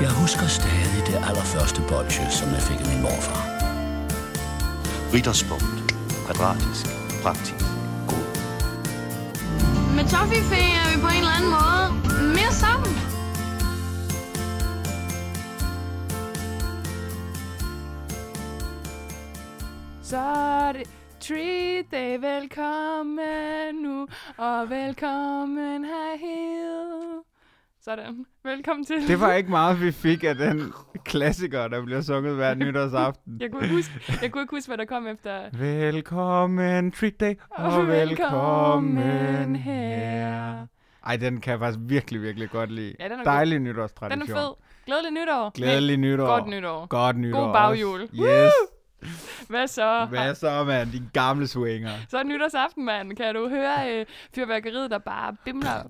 Jeg husker stadig det allerførste bolsje, som jeg fik af min morfar. Ritterspunkt. Kvadratisk. Praktisk. God. Med Toffifee er vi på en eller anden måde mere sammen. Så er det Treat Day, velkommen nu, og velkommen herhed. Sådan, velkommen til. Det var ikke meget, vi fik af den klassiker, der bliver sunget hver nytårsaften. Jeg kunne, ikke huske, jeg kunne ikke huske, hvad der kom efter. Velkommen, treat day, og velkommen her. Ej, den kan jeg faktisk virkelig, virkelig godt lide. Ja, den er god. Dejlig Den nytårstradition. er fed. Glædelig nytår. Glædelig nytår. Godt nytår. Godt nytår. God baghjul. Yes. Hvad så? Hvad så, mand? De gamle swinger. Så er det nytårsaften, mand. Kan du høre øh, fyrværkeriet, der bare bimler?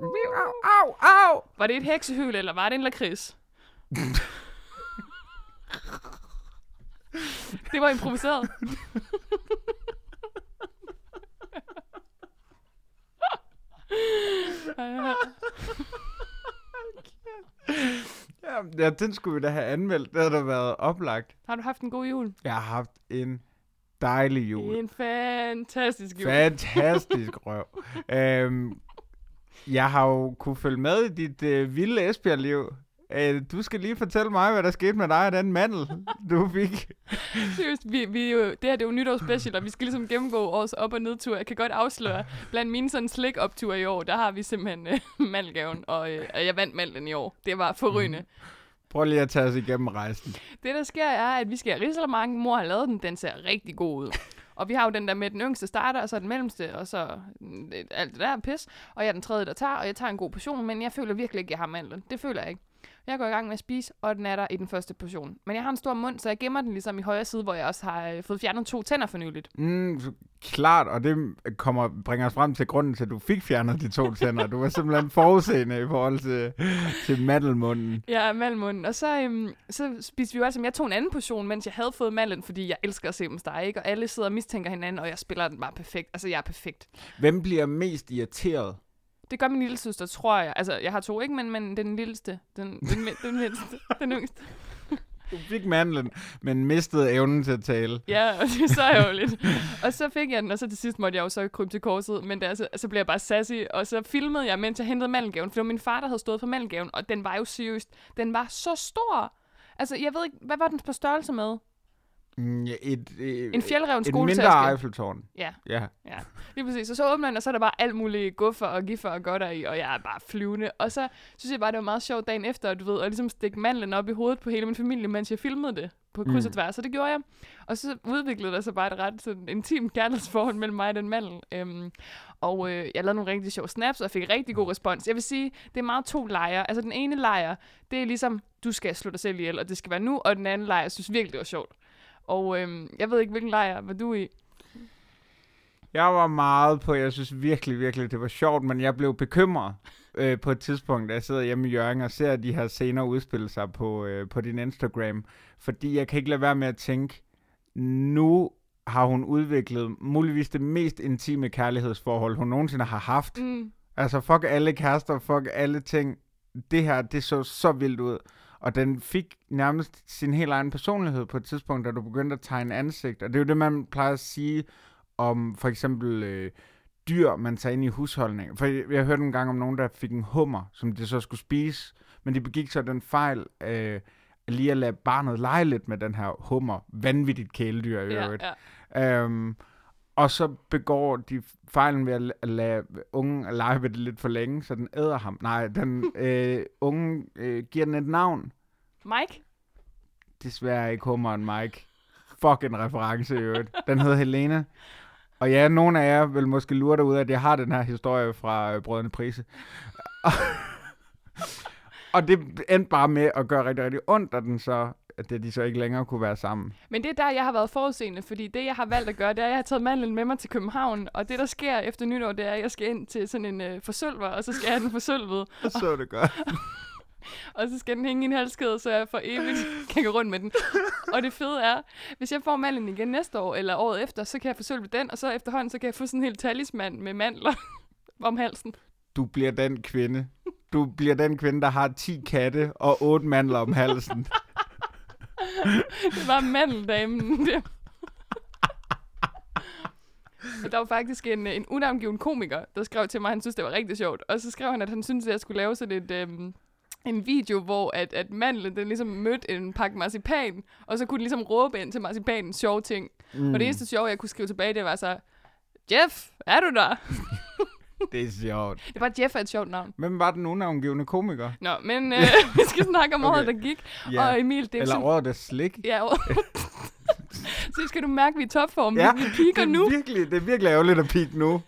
Au, au, au. Var det et heksehyl, eller var det en lakrids? det var improviseret. Ja, ja, den skulle vi da have anmeldt. Det havde da været oplagt. Har du haft en god jul? Jeg har haft en dejlig jul. En fantastisk jul. Fantastisk røv. øhm, jeg har jo kunne følge med i dit øh, vilde Esbjerg-liv. Øh, du skal lige fortælle mig, hvad der skete med dig og den mandel, du fik. Seriøst, vi, vi jo, det her det er jo nytårsspecial, og vi skal ligesom gennemgå årets op- og nedtur. Jeg kan godt afsløre, blandt mine sådan slik-opture i år, der har vi simpelthen øh, mandelgaven, og, øh, og jeg vandt mandlen i år. Det var forrygende. Prøv lige at tage os igennem rejsen. Det, der sker, er, at vi skal have. Mor har lavet den. Den ser rigtig god ud. Og vi har jo den der med den yngste starter, og så den mellemste, og så mm, alt det der pis. Og jeg er den tredje, der tager, og jeg tager en god portion, men jeg føler virkelig ikke, jeg har mandlen. Det føler jeg ikke. Jeg går i gang med at spise, og den er der i den første portion. Men jeg har en stor mund, så jeg gemmer den ligesom i højre side, hvor jeg også har øh, fået fjernet to tænder for nyligt. Mm, klart, og det kommer, bringer os frem til grunden til, at du fik fjernet de to tænder. Du var simpelthen forudseende i forhold til, til mandelmunden. Ja, mandelmunden. Og så, øhm, så spiste vi jo altså, jeg tog en anden portion, mens jeg havde fået mandlen, fordi jeg elsker at se dem stege, ikke? Og alle sidder og mistænker hinanden, og jeg spiller den bare perfekt. Altså, jeg er perfekt. Hvem bliver mest irriteret? Det gør min lille søster, tror jeg. Altså, jeg har to, ikke? Men, men den lilleste. Den, den, den, den mindste. Den yngste. Du fik mandlen, men mistede evnen til at tale. Ja, og det er så ærgerligt. og så fik jeg den, og så til sidst måtte jeg jo så krybe til korset. Men der, så, så blev jeg bare sassy, og så filmede jeg, mens jeg hentede mandelgaven. For det var min far, der havde stået for mandelgaven, og den var jo seriøst. Den var så stor. Altså, jeg ved ikke, hvad var den på størrelse med? Mm, ja, et, et, En fjeldreven et mindre skoletaske. Eiffeltårn. Ja, Ja. ja. Lige præcis. Og så åbner den, og så er der bare alt muligt guffer og giffer og godter i, og jeg er bare flyvende. Og så synes jeg bare, det var meget sjovt dagen efter, du ved, at ligesom stikke mandlen op i hovedet på hele min familie, mens jeg filmede det på kryds og Mm. tværs. Så det gjorde jeg. Og så udviklede der sig bare et ret sådan, intimt kærlighedsforhold mellem mig og den mandel. Øhm, og øh, jeg lavede nogle rigtig sjove snaps, og jeg fik rigtig god respons. Jeg vil sige, det er meget to lejre. Altså den ene lejr, det er ligesom, du skal slå dig selv ihjel, og det skal være nu. Og den anden lejr, synes virkelig, det var sjovt. Og øhm, jeg ved ikke, hvilken lejr var du i. Jeg var meget på, jeg synes virkelig, virkelig, det var sjovt, men jeg blev bekymret øh, på et tidspunkt, da jeg sidder hjemme i Jørgen og ser de her scener udspille sig på, øh, på din Instagram. Fordi jeg kan ikke lade være med at tænke, nu har hun udviklet muligvis det mest intime kærlighedsforhold, hun nogensinde har haft. Mm. Altså, fuck alle kærester, fuck alle ting. Det her, det så så vildt ud. Og den fik nærmest sin helt egen personlighed på et tidspunkt, da du begyndte at tegne ansigt. Og det er jo det, man plejer at sige om for eksempel øh, dyr, man tager ind i husholdning. For jeg, jeg hørte en gang om nogen, der fik en hummer, som de så skulle spise. Men de begik så den fejl øh, lige at lade barnet lege lidt med den her hummer. Vanvittigt kæledyr i Ja, øvrigt. ja. Øhm, og så begår de fejlen ved at la- at lade ungen lege med det lidt for længe, så den æder ham. Nej, den øh, unge øh, giver den et navn. Mike? Desværre ikke hummeren Mike. Fuck en reference i øvrigt. Den hedder Helene. Og ja, nogle af jer vil måske lure dig ud af, at jeg har den her historie fra øh, Brødrene Prise. og det endte bare med at gøre rigtig, rigtig ondt, at den så at det, de så ikke længere kunne være sammen. Men det er der, jeg har været forudseende, fordi det, jeg har valgt at gøre, det er, at jeg har taget mandlen med mig til København, og det, der sker efter nytår, det er, at jeg skal ind til sådan en øh, forsølver, og så skal jeg have den forsølvet, Og så det godt. og så skal den hænge i en halskæde, så jeg for evigt kan gå rundt med den. Og det fede er, hvis jeg får mandlen igen næste år, eller året efter, så kan jeg forsølve den, og så efterhånden, så kan jeg få sådan en helt talisman med mandler om halsen. Du bliver den kvinde, du bliver den kvinde, der har 10 katte og 8 mandler om halsen. Det var mandeldamen. Det- Og der var faktisk en, en unavngiven komiker, der skrev til mig, at han synes, det var rigtig sjovt. Og så skrev han, at han synes, at jeg skulle lave sådan et, øhm, en video, hvor at, at mandlen den ligesom mødte en pakke marcipan, og så kunne den ligesom råbe ind til marcipanens sjove ting. Mm. Og det eneste sjove, jeg kunne skrive tilbage, det var så, Jeff, er du der? Det er sjovt. Det var Jeff er et sjovt navn. Hvem var den unavngivende komiker? Nå, men øh, vi skal snakke om året, Okay. der gik. Ja. Og Emil, det er Eller sådan, året af slik. Ja, året. så skal du mærke, at vi er topform. Ja, vi, det nu. er Virkelig, det er virkelig ærgerligt at peak nu.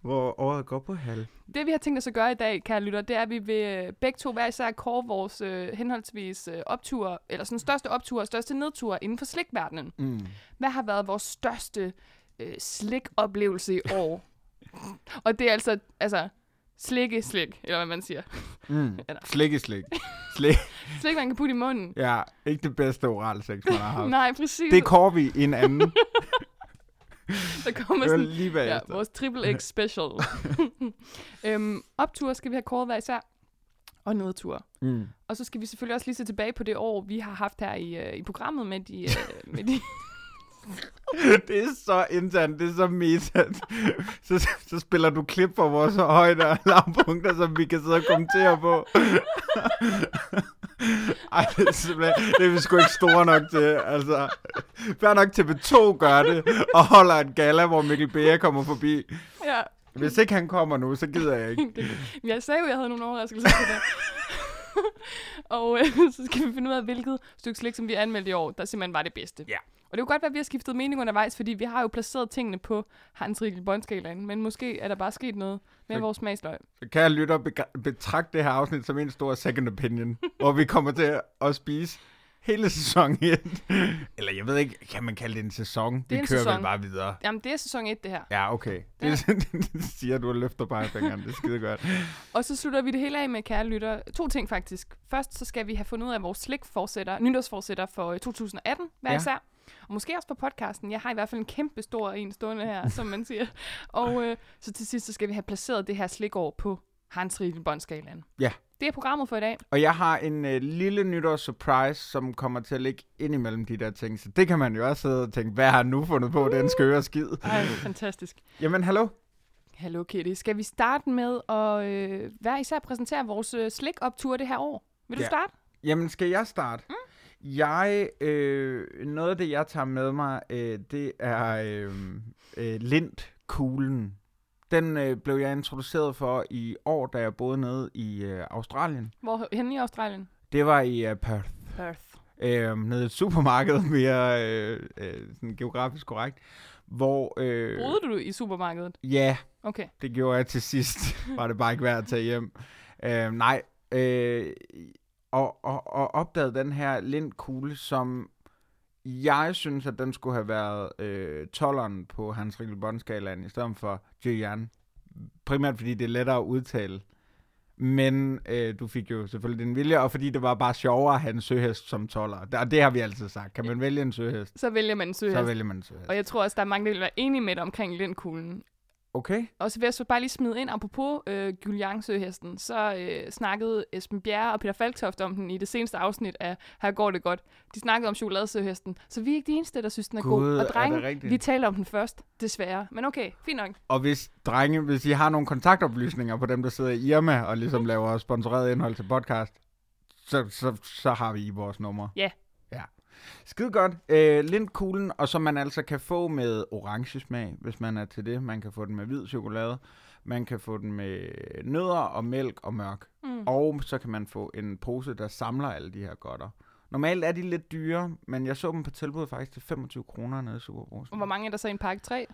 Hvor, året går på halv. Det, vi har tænkt os at gøre i dag, kære lytter, det er, at vi vil øh, begge to hver især kåre vores øh, henholdsvis øh, optur, eller sådan største optur og største nedtur inden for slikverdenen. Mm. Hvad har været vores største øh, slikoplevelse i år? og det er altså, altså slikke slik, eller hvad man siger. Mm. Eller- Slik slik. Slik. Man kan putte i munden. Ja, ikke det bedste oralsex, man har haft. Nej, præcis. Det kår vi en anden. der kommer sådan, lige ja, vores triple X special. øhm, optur skal vi have kåret hver især, og nedtur. Mm. Og så skal vi selvfølgelig også lige se tilbage på det år, vi har haft her i, uh, i programmet med de... Uh, med de Det er så internt, det er så meta. Så, så spiller du klip på vores højde og lavpunkter, som vi kan sidde og kommentere på. Ej, det er simpelthen, det er vi sgu ikke store nok til. Altså, fair nok TV2 gør det, og holder en gala, hvor Mikkel Bea kommer forbi. ja, Hvis ikke han kommer nu, så gider jeg ikke. det, jeg sagde jo, at jeg havde nogle overraskelser til det. og øh, så skal vi finde ud af, hvilket stykke slik, som vi har anmeldt i år, der simpelthen var det bedste. Ja. Og det kunne godt være, at vi har skiftet mening undervejs, fordi vi har jo placeret tingene på Hans Riegel båndskalaen, men måske er der bare sket noget med Så- vores smagsløg. Kan jeg lytte og betragte det her afsnit som en stor second opinion, hvor vi kommer til at spise hele sæson 1. Eller jeg ved ikke, kan man kalde det en sæson? er vi en kører sæson. vel bare videre. Jamen, det er sæson 1, det her. Ja, okay. Det, det siger du og løfter bare fingeren. Det er skide godt. Og så slutter vi det hele af med, kære lytter. To ting faktisk. Først så skal vi have fundet ud af vores slikforsætter, nytårsforsætter for øh, 2018, hver Ja. ja. især. Og måske også for podcasten. Jeg har i hvert fald en kæmpe stor en stående her, som man siger. Og øh, så til sidst så skal vi have placeret det her slikår på Hans Riegel båndskalaen. Ja. Det er programmet for i dag. Og jeg har en øh, lille nytårs surprise, som kommer til at ligge ind imellem de der ting. Så det kan man jo også sidde og tænke, hvad har han nu fundet på, den skøre skid? Ej, fantastisk. Jamen, hallo? Hallo Kitty. Skal vi starte med at øh, hver især præsentere vores øh, slikoptur det her år? Vil du Ja. starte? Jamen, skal jeg starte? Mm. Jeg, øh, noget af det, jeg tager med mig, øh, det er øh, øh, lintkuglen. Den øh, blev jeg introduceret for i år, da jeg boede nede i øh, Australien. Hvor henne i Australien? Det var i øh, Perth. Perth. øh, nede i et supermarked, mere øh, øh, sådan geografisk korrekt, hvor... Øh, Boede du i supermarkedet? Ja, Okay. det gjorde jeg til sidst. var det bare ikke værd at tage hjem. Øh, nej, øh, og, og, og opdagede den her lindkugle, som jeg synes, at den skulle have været øh, 12'eren på Hans Rikkel Bondskalaen, i stedet for Julian. Primært fordi det er lettere at udtale. Men øh, du fik jo selvfølgelig din vilje, og fordi det var bare sjovere at have en søhest som 12'er. Og det har vi altid sagt. Kan man vælge en søhest, Så vælger man en så søhest. vælger man en søhest. Og jeg tror også, der er mange, der vil være enige med dig omkring lindkuglen. Okay. Og så vil jeg så bare lige smide ind, apropos øh, Guliang-søhesten, så øh, snakkede Esben Bjerre og Peter Falktoft om den i det seneste afsnit af Her går det godt. De snakkede om chokoladesøhesten, så vi er ikke de eneste, der synes, den er god. er Og drenge, vi taler om den først, desværre. Men okay, fint nok. Og hvis drenge, hvis I har nogle kontaktoplysninger på dem, der sidder i Irma og ligesom laver sponsoreret indhold til podcast, så, så, så har vi i vores nummer. Ja. Skide godt. Øh, lintkuglen, og som man altså kan få med orange smag, hvis man er til det. Man kan få den med hvid chokolade. Man kan få den med nødder og mælk og mørk. Mm. Og så kan man få en pose, der samler alle de her godter. Normalt er de lidt dyre, men jeg så dem på tilbud faktisk til 25 kroner nede i Superbrugsen. Hvor mange er der så i en pakke? Tre?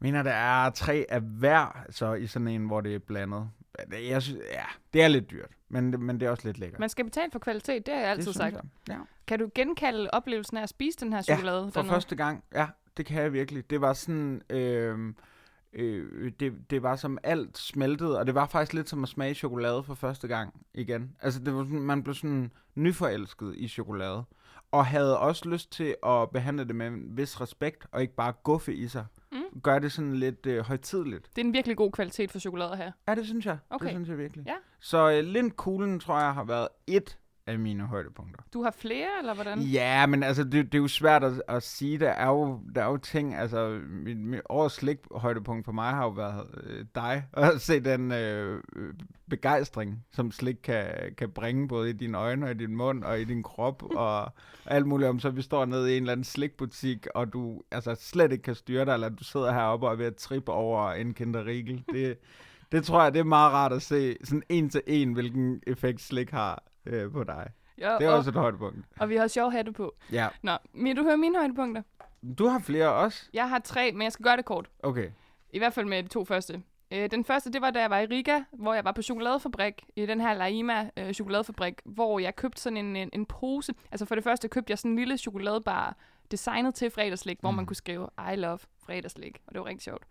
mener, der er tre af hver, så i sådan en, hvor det er blandet. Det- Jeg synes, ja, det er lidt dyrt, men, men det er også lidt lækkert. Man skal betale for kvalitet, det har jeg altid det sagt. jeg. Ja. Kan du genkalde oplevelsen af at spise den her chokolade? For dernede? første gang, ja, det kan jeg virkelig. Det var sådan, øh, øh, det, det var som alt smeltede, og det var faktisk lidt som at smage chokolade for første gang igen. Altså, det var sådan, man blev sådan nyforelsket i chokolade. Og havde også lyst til at behandle det med en vis respekt, og ikke bare guffe i sig. Mm. Gør det sådan lidt øh, højtidligt. Det er en virkelig god kvalitet for chokolade her. Ja, det synes jeg. Okay. Det synes jeg virkelig. Ja. Så øh, Lindkuglen, tror jeg, har været et af mine højdepunkter. Du har flere, eller hvordan? Ja, men altså, det, det er jo svært at, at sige. Der er jo, der er jo ting, altså, mit, mit årets slik højdepunkt for mig har jo været øh, dig. At se den øh, øh, begejstring, som slik kan, kan bringe, både i dine øjne og i din mund og i din krop og alt muligt om. Så vi står nede i en eller anden slikbutik, og du altså, slet ikke kan styre dig, eller du sidder heroppe og er ved at trippe over en Kinder Riegel. Det, det tror jeg, det er meget rart at se sådan en til en, hvilken effekt slik har øh, på dig. Ja, Det er og, også et højdepunkt. og vi har sjov hatte på. Ja. Nå, men du hører mine højdepunkter. Du har flere også? Jeg har tre, men jeg skal gøre det kort. Okay. I hvert fald med de to første. Øh, den første, det var da jeg var i Riga, hvor jeg var på chokoladefabrik, i den her Laima øh, chokoladefabrik, hvor jeg købte sådan en, en, en pose. Altså for det første købte jeg sådan en lille chokoladebar, designet til fredagslik, hvor man Mm. kunne skrive, I love fredagslik. Og det var rigtig sjovt.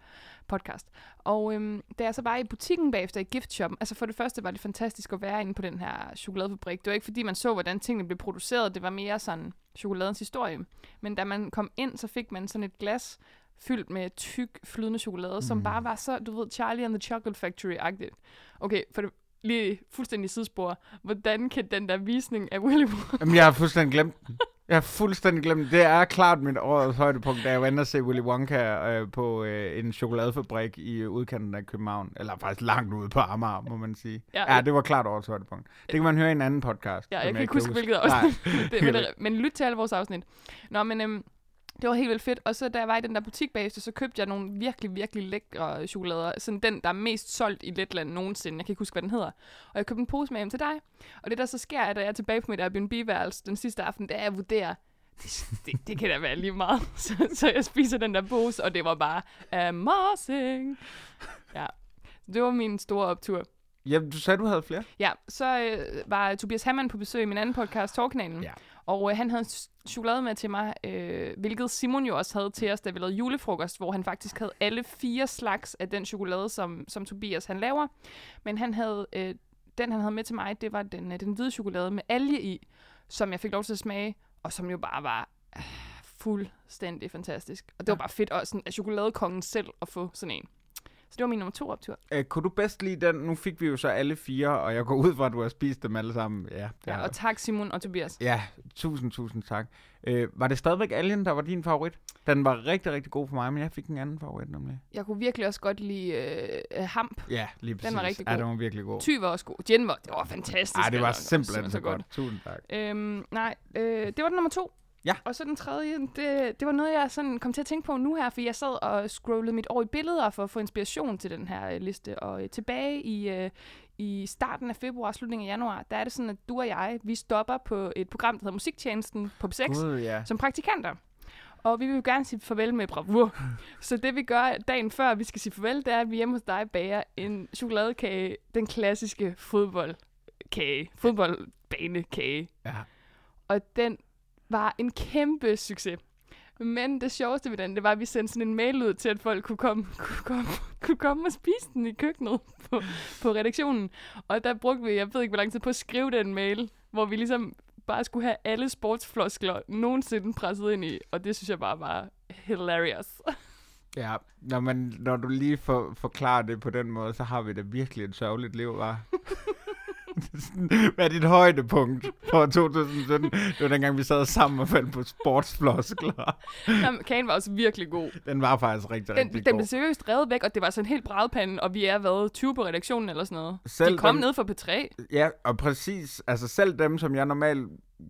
Podcast. Og øhm, da jeg så var i butikken bagefter i giftshoppen, altså for det første var det fantastisk at være inde på den her chokoladefabrik. Det var ikke fordi, man så, hvordan tingene blev produceret. Det var mere sådan chokoladens historie. Men da man kom ind, så fik man sådan et glas fyldt med tyk, flydende chokolade, mm. som bare var så, du ved, Charlie and the Chocolate Factory-agtigt. Okay, for det lige fuldstændig sidespor. Hvordan kan den der visning af Willy Wonka... Jamen, jeg har fuldstændig glemt den. Jeg har fuldstændig glemt. Det er klart mit årets højdepunkt, da jeg var inde og se Willy Wonka øh, på øh, en chokoladefabrik i øh, udkanten af København. Eller faktisk langt ude på Amager, må man sige. Ja, Ja, det var klart årets højdepunkt. Det kan man høre i en anden podcast. Ja, jeg kan ikke huske, hvilket afsnit. Men, men lyt til alle vores afsnit. Nå, men øhm, det var helt vildt fedt. Og så da jeg var i den der butik bagefter, så købte jeg nogle virkelig, virkelig lækre chokolader. Sådan den, der er mest solgt i Letland nogensinde. Jeg kan ikke huske, hvad den hedder. Og jeg købte en pose med hjem til dig. Og det der så sker, er, at jeg er tilbage på mit Airbnb-værelse den sidste aften, det er, at jeg vurderer, det, det, det kan da være lige meget. Så, så jeg spiser den der pose, og det var bare amazing. Ja, det var min store optur. Jamen, du sagde, du havde flere. Ja, så øh, var Tobias Hammann på besøg i min anden podcast, Torkanalen. Ja. Og øh, han havde chokolade med til mig, øh, hvilket Simon jo også havde til os, da vi lavede julefrokost, hvor han faktisk havde alle fire slags af den chokolade, som, som Tobias han laver. Men han havde, øh, den han havde med til mig, det var den, øh, den hvide chokolade med alge i, som jeg fik lov til at smage, og som jo bare var øh, fuldstændig fantastisk. Og det var bare fedt også sådan, af chokoladekongen selv at få sådan en. Så det var min nummer to optur. Øh, kunne du bedst lide den? Nu fik vi jo så alle fire, og jeg går ud fra, at du har spist dem alle sammen. Ja, Ja, og tak Simon og Tobias. Ja, tusind, tusind tak. Øh, var det stadigvæk Alien, der var din favorit? Den var rigtig, rigtig god for mig, men jeg fik en anden favorit nemlig. Jeg kunne virkelig også godt lide øh, øh, Hamp. Ja, lige præcis. var rigtig Ja, god. den var virkelig god. Ty var også god. Jen var, det var fantastisk. Ej, det var simpelthen så godt. Tusind tak. Øhm, nej, øh, det var den nummer to. Ja. Og så den tredje, det, det var noget, jeg sådan kom til at tænke på nu her, for jeg sad og scrollede mit år i billeder for at få inspiration til den her øh, liste. Og øh, tilbage i, øh, i starten af februar, slutningen af januar, der er det sådan, at du og jeg, vi stopper på et program, der hedder Musiktjenesten på B6, Gud, ja. som praktikanter. Og vi vil jo gerne sige farvel med bravur. Så det vi gør dagen før, vi skal sige farvel, det er, at vi hjemme hos dig bager en chokoladekage, den klassiske fodboldkage, fodboldbanekage. ja. Og den var en kæmpe succes. Men det sjoveste ved den, det var, at vi sendte sådan en mail ud til, at folk kunne komme, kunne komme, kunne komme og spise den i køkkenet på, på redaktionen. Og der brugte vi, jeg ved ikke hvor lang tid, på at skrive den mail, hvor vi ligesom bare skulle have alle sportsfloskler nogensinde presset ind i. Og det synes jeg bare var hilarious. Ja, når, man, når du lige for, forklarer det på den måde, så har vi da virkelig et sørgeligt liv, var. Hvad er dit højdepunkt for 2017? Det var dengang, vi sad sammen og faldt på sportsfloskler. Jamen, kagen var også virkelig god. Den var faktisk rigtig, Den, rigtig den god. blev seriøst revet væk, og det var sådan helt brædpanden, og vi er været 20 på redaktionen eller sådan noget. Selv De kom dem- ned fra P3. Ja, og præcis. Altså selv dem, som jeg normalt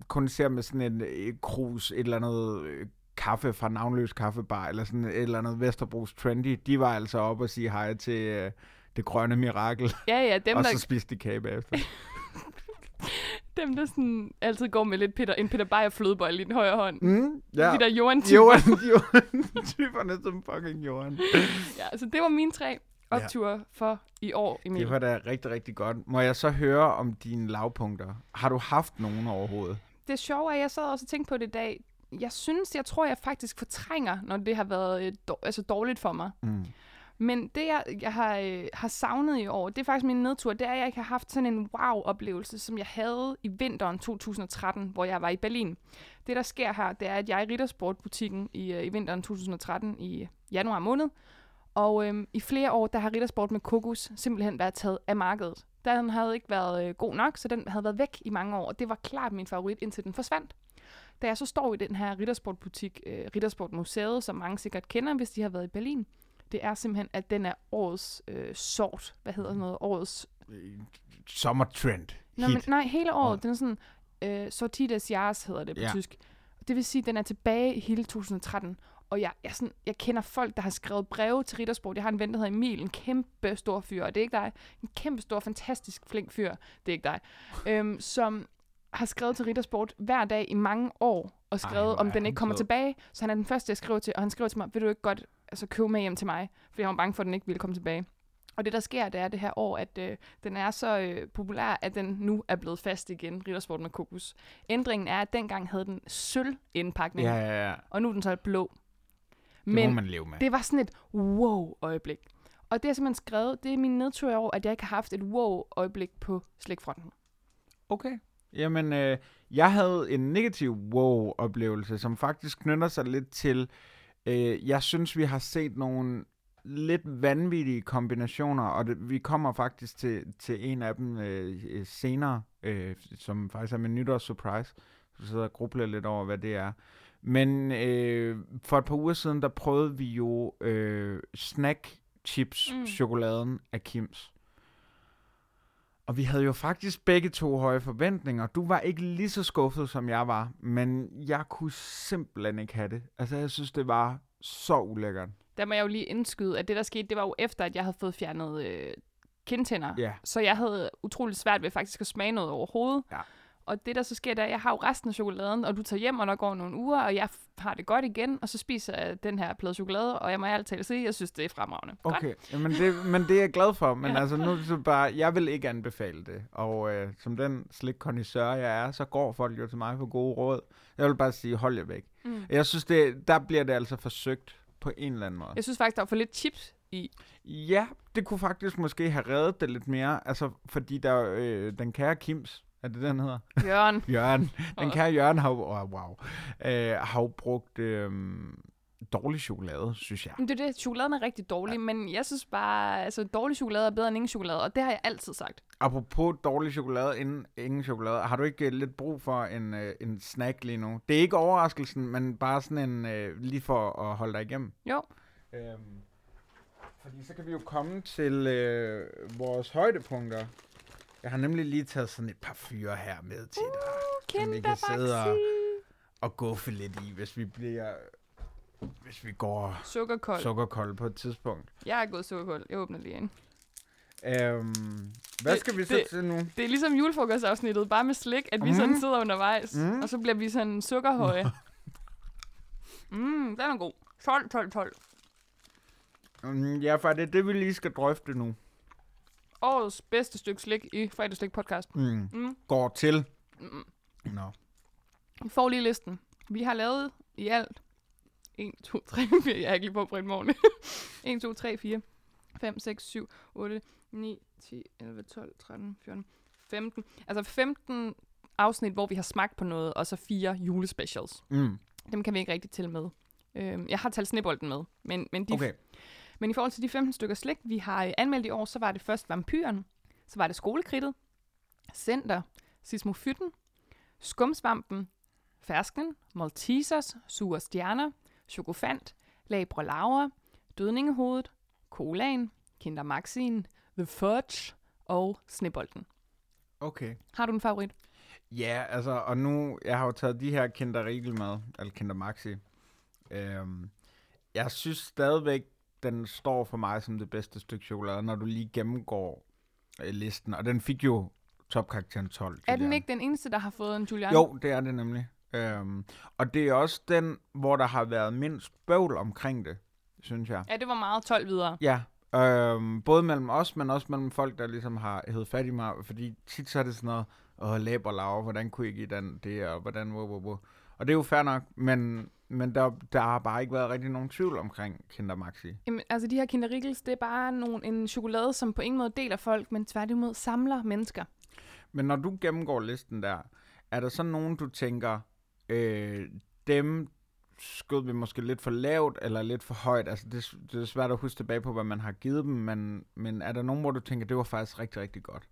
kun ser med sådan en øh, krus, et eller andet øh, kaffe fra navnløs kaffebar, eller sådan et eller andet Vesterbros Trendy, de var altså oppe og sige hej til øh, det grønne mirakel, Ja, ja, dem og der, så spiste de kage bagefter. dem, der sådan altid går med lidt Peter, en Peter Beyer flødebold i den højre hånd. Mm, ja. De der Johan Johan, Johan, typerne som fucking Johan. Ja, så det var mine tre opture for i år, Emil. Det var da rigtig, rigtig godt. Må jeg så høre om dine lavpunkter? Har du haft nogen overhovedet? Det sjove er, at jeg sad også og tænkte på det i dag. Jeg synes, jeg tror, jeg faktisk fortrænger, når det har været øh, dår- altså dårligt for mig. Mm. Men det, jeg, jeg har, øh, har savnet i år, det er faktisk min nedtur, det er, at jeg ikke har haft sådan en wow-oplevelse, som jeg havde i vinteren 2013, hvor jeg var i Berlin. Det, der sker her, det er, at jeg er i Rittersport-butikken i, øh, i vinteren 2013 i januar måned, og øh, i flere år, der har Rittersport med kokos simpelthen været taget af markedet. Den havde ikke været øh, god nok, så den havde været væk i mange år, og det var klart min favorit, indtil den forsvandt. Da jeg så står i den her Rittersport-butik, øh, Rittersport Museet, som mange sikkert kender, hvis de har været i Berlin, det er simpelthen, at den er årets øh, sort. Hvad hedder sådan noget? Årets... Sommertrend. Nå, men, nej, hele året. Åh. Den er sådan... Øh, Sortides Jahres hedder det på Ja. tysk. Det vil sige, at den er tilbage i hele 2013. Og jeg, jeg, sådan, jeg kender folk, der har skrevet breve til Rittersport. Jeg har en ven, der hedder Emil, en kæmpe stor fyr, og det er ikke dig. En kæmpe stor, fantastisk flink fyr, det er ikke dig. Øhm, som har skrevet til Rittersport hver dag i mange år, og skrevet, hvor om den ikke kommer sød. tilbage. Så han er den første, jeg skriver til, og han skriver til mig, vil du ikke godt altså, købe med hjem til mig? Fordi han var bange for, at den ikke ville komme tilbage. Og det, der sker, det er det her år, at øh, den er så øh, populær, at den nu er blevet fast igen, Rittersport med kokos. Ændringen er, at dengang havde den sølv indpakning, Ja, ja, ja. og nu er den så blå. Det Men må man leve med. det var sådan et wow-øjeblik. Og det er simpelthen skrevet, det er min nedtur år, at jeg ikke har haft et wow-øjeblik på slikfronten. Okay. Jamen, øh, jeg havde en negativ wow-oplevelse, som faktisk knytter sig lidt til, øh, jeg synes, vi har set nogle lidt vanvittige kombinationer, og det, vi kommer faktisk til, til en af dem øh, øh, senere, øh, som faktisk er min nytårssurprise. Så sidder og grubler lidt over, hvad det er. Men øh, for et par uger siden, der prøvede vi jo øh, snack chips Mm. chokoladen af Kims. Og vi havde jo faktisk begge to høje forventninger. Du var ikke lige så skuffet, som jeg var, men jeg kunne simpelthen ikke have det. Altså, jeg synes, det var så ulækkert. Der må jeg jo lige indskyde, at det, der skete, det var jo efter, at jeg havde fået fjernet øh, kindtænder. Ja. Så jeg havde utroligt svært ved faktisk at smage noget overhovedet. Ja. Og det, der så sker, er, at jeg har jo resten af chokoladen, og du tager hjem, og der går nogle uger, og jeg har det godt igen, og så spiser jeg den her plade chokolade, og jeg må ærligt talt sige, jeg synes, det er fremragende. Godt. Okay, Jamen, det, men det er jeg glad for. Men Ja. altså, nu er det så bare, jeg vil ikke anbefale det. Og øh, som den slik jeg er, så går folk jo til mig for gode råd. Jeg vil bare sige, hold jer væk. Mm. Jeg synes, det, der bliver det altså forsøgt på en eller anden måde. Jeg synes faktisk, der var for lidt chips i. Ja, det kunne faktisk måske have reddet det lidt mere. Altså, fordi der, øh, den kære Kims, er det den hedder? Jørgen. Jørgen. Den kære Jørgen har, oh, wow, øh, har jo brugt øh, dårlig chokolade, synes jeg. Men det er det, chokoladen er rigtig dårlig, ja. men jeg synes bare, altså dårlig chokolade er bedre end ingen chokolade, og det har jeg altid sagt. Apropos dårlig chokolade, inden, ingen chokolade, har du ikke øh, lidt brug for en, øh, en snack lige nu? Det er ikke overraskelsen, men bare sådan en, øh, lige for at holde dig igennem. Jo. Øhm, fordi så kan vi jo komme til øh, vores højdepunkter. Jeg har nemlig lige taget sådan et par fyre her med til dig. som vi kan sidde og, og guffe lidt i, hvis vi bliver... Hvis vi går Sukkerkold. sukkerkold på et tidspunkt. Jeg er gået sukkerkold. Jeg åbner lige en. Øhm, hvad Det- skal vi så det- til nu? Det er ligesom julefrokostafsnittet, bare med slik, at vi Mm. sådan sidder undervejs, Mm. og så bliver vi sådan sukkerhøje. mm, den er god. 12, 12, 12. Mm, ja, for det er det, vi lige skal drøfte nu. Årets bedste stykke slik i Fredagslik podcast. Mm. Mm. Går til. Mm. Nå. Vi får lige listen. Vi har lavet i alt 1, 2, 3, 4. Jeg er ikke lige på på en morgen. 1, 2, 3, 4, 5, 6, 7, 8, 9, 10, 11, 12, 13, 14, 15. Altså 15 afsnit, hvor vi har smagt på noget, og så fire julespecials. Mm. Dem kan vi ikke rigtig tælle med. Øhm, jeg har talt snebolden med, men, men, de, Okay. Men i forhold til de 15 stykker slik, vi har øh, anmeldt i år, så var det først vampyren, så var det skolekridtet, center, sismofytten, skumsvampen, fersken, maltesers, sure stjerner, chokofant, labre laver, dødningehovedet, colaen, kinder maxien, the fudge og snebolden. Okay. Har du en favorit? Ja, altså, og nu, jeg har jo taget de her Kinder med, eller Kinder Maxi. Øhm, jeg synes stadigvæk, den står for mig som det bedste stykke chokolade, når du lige gennemgår øh, listen. Og den fik jo topkarakteren 12. Er den Julian. ikke den eneste, der har fået en Julian? Jo, det er det nemlig. Øhm, og det er også den, hvor der har været mindst bøvl omkring det, synes jeg. Ja, det var meget 12 videre. Ja, øhm, både mellem os, men også mellem folk, der ligesom har hævet fat i mig, fordi tit så er det sådan noget, åh, læber laver, hvordan kunne I give den det, og hvordan, hvor, hvor, hvor. Og det er jo fair nok, men men der, der har bare ikke været rigtig nogen tvivl omkring Kinder Maxi. Jamen, altså de her Kinder Riggles, det er bare nogle, en chokolade, som på ingen måde deler folk, men tværtimod samler mennesker. Men når du gennemgår listen der, er der så nogen, du tænker, øh, dem skød vi måske lidt for lavt eller lidt for højt? Altså, det, det er svært at huske tilbage på, hvad man har givet dem, men, men er der nogen, hvor du tænker, det var faktisk rigtig, rigtig godt?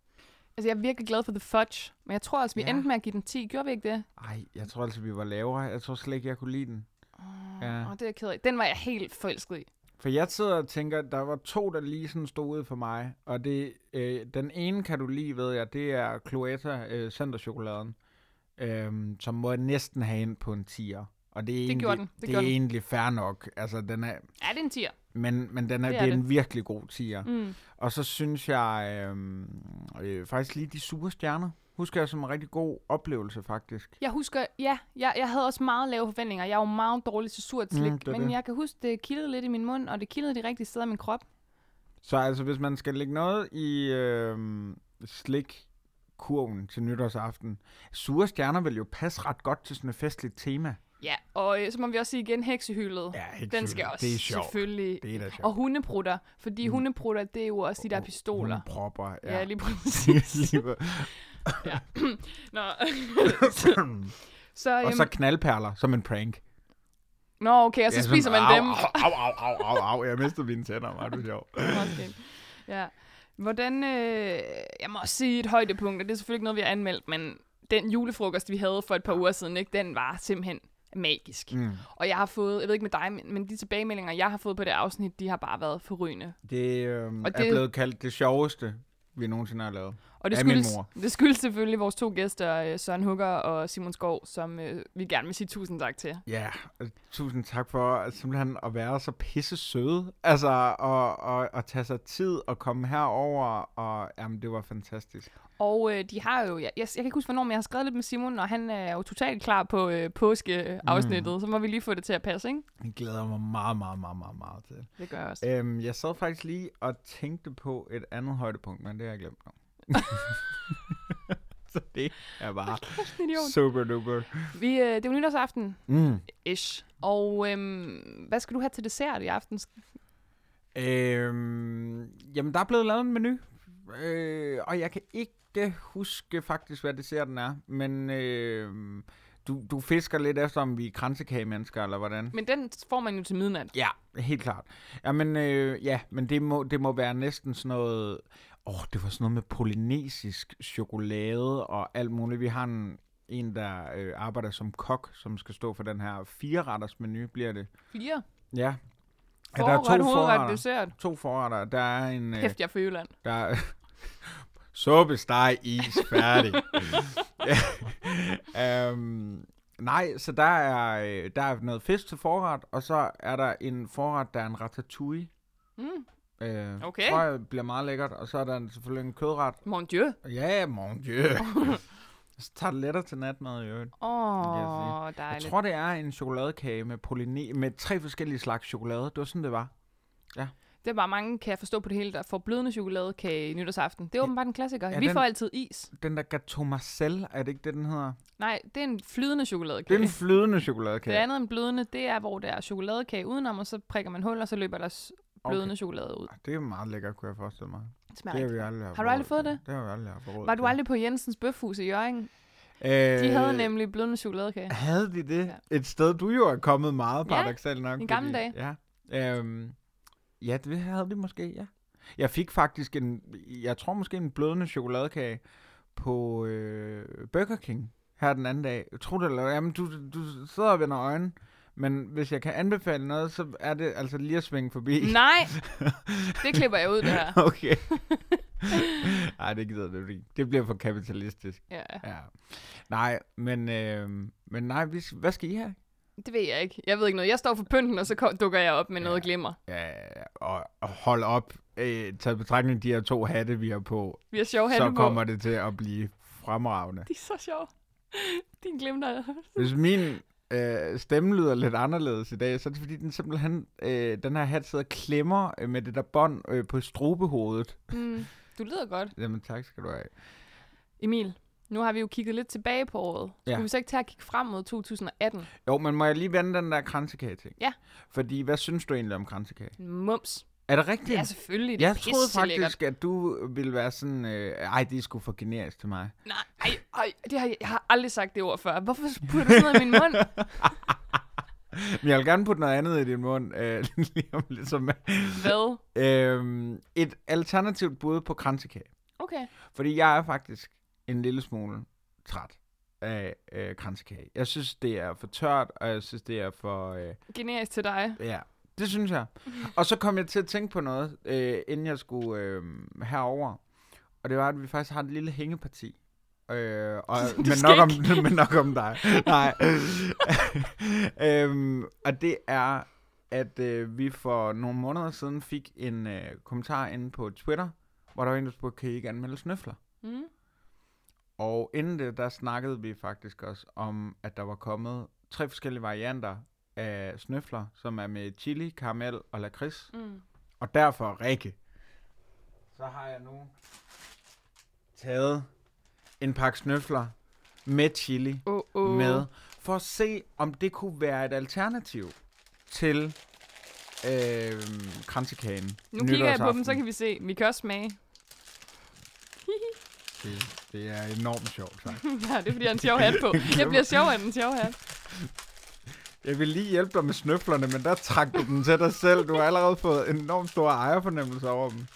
Altså, jeg er virkelig glad for The Fudge, men jeg tror altså, vi Ja. endte med at give den 10. Gjorde vi ikke det? Ej, jeg tror altså, vi var lavere. Jeg tror slet ikke, jeg kunne lide den. Oh, Ja. ja. det er jeg ked af. Den var jeg helt forelsket i. For jeg sidder og tænker, der var to, der lige sådan stod ud for mig. Og det, øh, den ene kan du lige, ved jeg, det er Cloetta øh, Centerchokoladen. Øh, som må jeg næsten have ind på en 10'er. Og det er, egentlig, gjorde den. Det det er den. egentlig fair nok. Altså, den er, Ja, det er en 10'er. Men, men den er, Det er det er det. en virkelig god 10'er. Mm. Og så synes jeg øh, øh, faktisk lige de sure stjerner. Husker jeg som en rigtig god oplevelse, faktisk. Jeg husker, ja, jeg, jeg havde også meget lave forventninger. Jeg var meget dårlig til surt slik, Mm, det er men det. jeg kan huske, det kildede lidt i min mund, og det kildede de rigtige steder i min krop. Så altså, hvis man skal lægge noget i øh, slikkurven til nytårsaften, sure stjerner vil jo passe ret godt til sådan et festligt tema. Ja, og øh, så må vi også sige igen, heksehyldet. Ja, helt den skal også Det er sjovt. selvfølgelig... Det er da sjovt. Og hundeprutter, fordi Mm. hundeprutter, det er jo også de der Og pistoler. Hundepropper, Ja, ja. ja lige præcis. På- Nå, så, så, og jamen, så knaldperler, som en prank. Nå, okay, og så Ja, sådan, spiser man au, dem. Au, au, au, au, au, jeg mistede mine tænder, var du sjov. Ja. Hvordan, øh, jeg må også sige et højdepunkt, og det er selvfølgelig ikke noget, vi har anmeldt, men den julefrokost, vi havde for et par uger siden, ikke, den var simpelthen magisk. Mm. Og jeg har fået, jeg ved ikke med dig, men men de tilbagemeldinger, jeg har fået på det afsnit, de har bare været forrygende. Det, øh, Og er det- blevet kaldt det sjoveste, vi nogensinde har lavet. Og det skyldes, det skyldes selvfølgelig vores to gæster, øh, Søren Hugger og Simon Skov, som øh, vi gerne vil sige tusind tak til. Ja, og tusind tak for simpelthen at være så pisse søde. Altså, og, og, og tage sig tid og komme herover, og jamen, det var fantastisk. Og øh, de har jo, jeg, jeg, jeg kan ikke huske, hvornår, men jeg har skrevet lidt med Simon, og han er jo totalt klar på øh, påskeafsnittet, mm. så må vi lige få det til at passe, ikke? Jeg glæder mig meget, meget, meget, meget, meget til. Det gør jeg også. Øhm, jeg sad faktisk lige og tænkte på et andet højdepunkt, men det har jeg glemt nu. så det er bare super duper. Vi, øh, det er jo nytårsaften, Mm. ish. Og øhm, hvad skal du have til dessert i aften? Øhm, jamen, der er blevet lavet en menu, øh, og jeg kan ikke huske faktisk, hvad desserten er, men øh, du, du fisker lidt efter, om vi er kransekagemennesker, eller hvordan? Men den får man jo til midnat. Ja, helt klart. Jamen, øh, ja, men det må, det må være næsten sådan noget... Åh, det var sådan noget med polynesisk chokolade og alt muligt. Vi har en, en der øh, arbejder som kok, som skal stå for den her fire-retters menu, bliver det. Fire. Ja. Ja, Forret, hovedret, forretter. dessert. To forretter. Der er en... Øh, Kæft, jeg er fra Jylland. der er... Suppe, steg, is, færdig. øhm, nej, så der er, øh, der er noget fisk til forret, og så er der en forret, der er en ratatouille. Mm. Øh, Okay. tror jeg bliver meget lækkert. Og så er der selvfølgelig en kødret. Mon Dieu. Ja, mon dieu. så tager det lettere til natmad i øvrigt. Åh, jeg oh, Jeg dejligt. tror, det er en chokoladekage med, polyne- med tre forskellige slags chokolade. Det var sådan, det var. Det er bare mange, kan jeg forstå på det hele, der får blødende chokoladekage i nytårsaften. Det er Ja. åbenbart en klassiker. Ja, Vi den- får altid is. Den der Gateau Marcel, er det ikke det, den hedder? Nej, det er en flydende Det chokoladekage. er en flydende Det chokoladekage. andet end blødende, det er, hvor der er chokoladekage udenom, og så prikker man hul, og så løber der blødende okay. chokolade ud. Det er meget lækkert, kunne jeg forestille mig. Det smager Det har vi aldrig haft Har du aldrig fået det? Det har vi aldrig haft råd Var du aldrig på Jensens Bøfhus i Jørgen? Øh, De havde nemlig blødende chokoladekage. Havde de det? Ja. Et sted, du jo er kommet meget, Ja, paradoxalt nok. i gamle dage. Ja. Øhm, ja, det havde de måske, ja. Jeg fik faktisk en, jeg tror måske en blødende chokoladekage på øh, Burger King her den anden dag. Jeg tror det eller jamen, du, du sidder og vender øjnene, men hvis jeg kan anbefale noget, så er det altså lige at svinge forbi. Nej, det klipper jeg ud, det her. okay. Nej, det gider det ikke. Det bliver for kapitalistisk. Ja, Ja. Nej, men, øh, men nej, vi, hvad skal I have? det ved jeg ikke. Jeg ved ikke noget. Jeg står for pynten, og så kom, dukker jeg op med noget glimmer. Ja, og, hold op. Øh, taget betragtning de her to hatte, vi har på, Vi har sjov så hatte på. kommer det til at blive fremragende. De er så sjove. Din glimter. Hvis min øh, stemme lyder lidt anderledes i dag, så er det fordi, den simpelthen, øh, den her hat sidder og klemmer øh, med det der bånd øh, på strubehovedet. Mm, du lyder godt. Jamen tak skal du have. Emil, Nu har vi jo kigget lidt tilbage på året. Skulle Ja. vi så ikke tage at kigge frem mod 2018? Jo, men må jeg lige vende den der kransekage ting? Ja. Fordi, hvad synes du egentlig om kransekage? Mums. Er det rigtigt? Ja, selvfølgelig. Det er jeg troede faktisk, at du ville være sådan, øh, ej, det er sgu for generisk til mig. Nej, ej, ej, det har, jeg- jeg har aldrig sagt det ord før. Hvorfor putter du sådan noget i min mund? Men jeg vil gerne putte noget andet i din mund, øh, lige om lidt som Hvad? øhm, Et alternativt bud på kransekage. Okay. Fordi jeg er faktisk en lille smule træt af øh, kransekage. Jeg synes, det er for tørt, og jeg synes, det er for... Øh, Generisk til dig. ja, det synes jeg. Og så kom jeg til at tænke på noget, øh, inden jeg skulle øh, herover. Og det var, at vi faktisk har et lille hængeparti. Øh, og, men, nok om, men nok om dig. Nej. øhm, og det er, at øh, vi for nogle måneder siden fik en øh, kommentar inde på Twitter, hvor der var en, der spurgte, kan I ikke anmelde snøfler? Mm. Og inden det, der snakkede vi faktisk også om, at der var kommet tre forskellige varianter af snøfler, som er med chili, karamel og lakrids. Mm. Og derfor, Rikke, så har jeg nu taget en pakke snøfler med chili Oh, oh. med, for at se, om det kunne være et alternativ til øh, kransekagen. Nu kigger jeg på dem, så kan vi se. Vi kan også smage. Det, det er enormt sjovt, tak. ja, det er fordi, jeg har en sjov hat på. Jeg bliver sjov af den sjov hat. Jeg vil lige hjælpe dig med snøflerne, men der trak du den til dig selv. Du har allerede fået en enormt stor ejerfornemmelse over dem.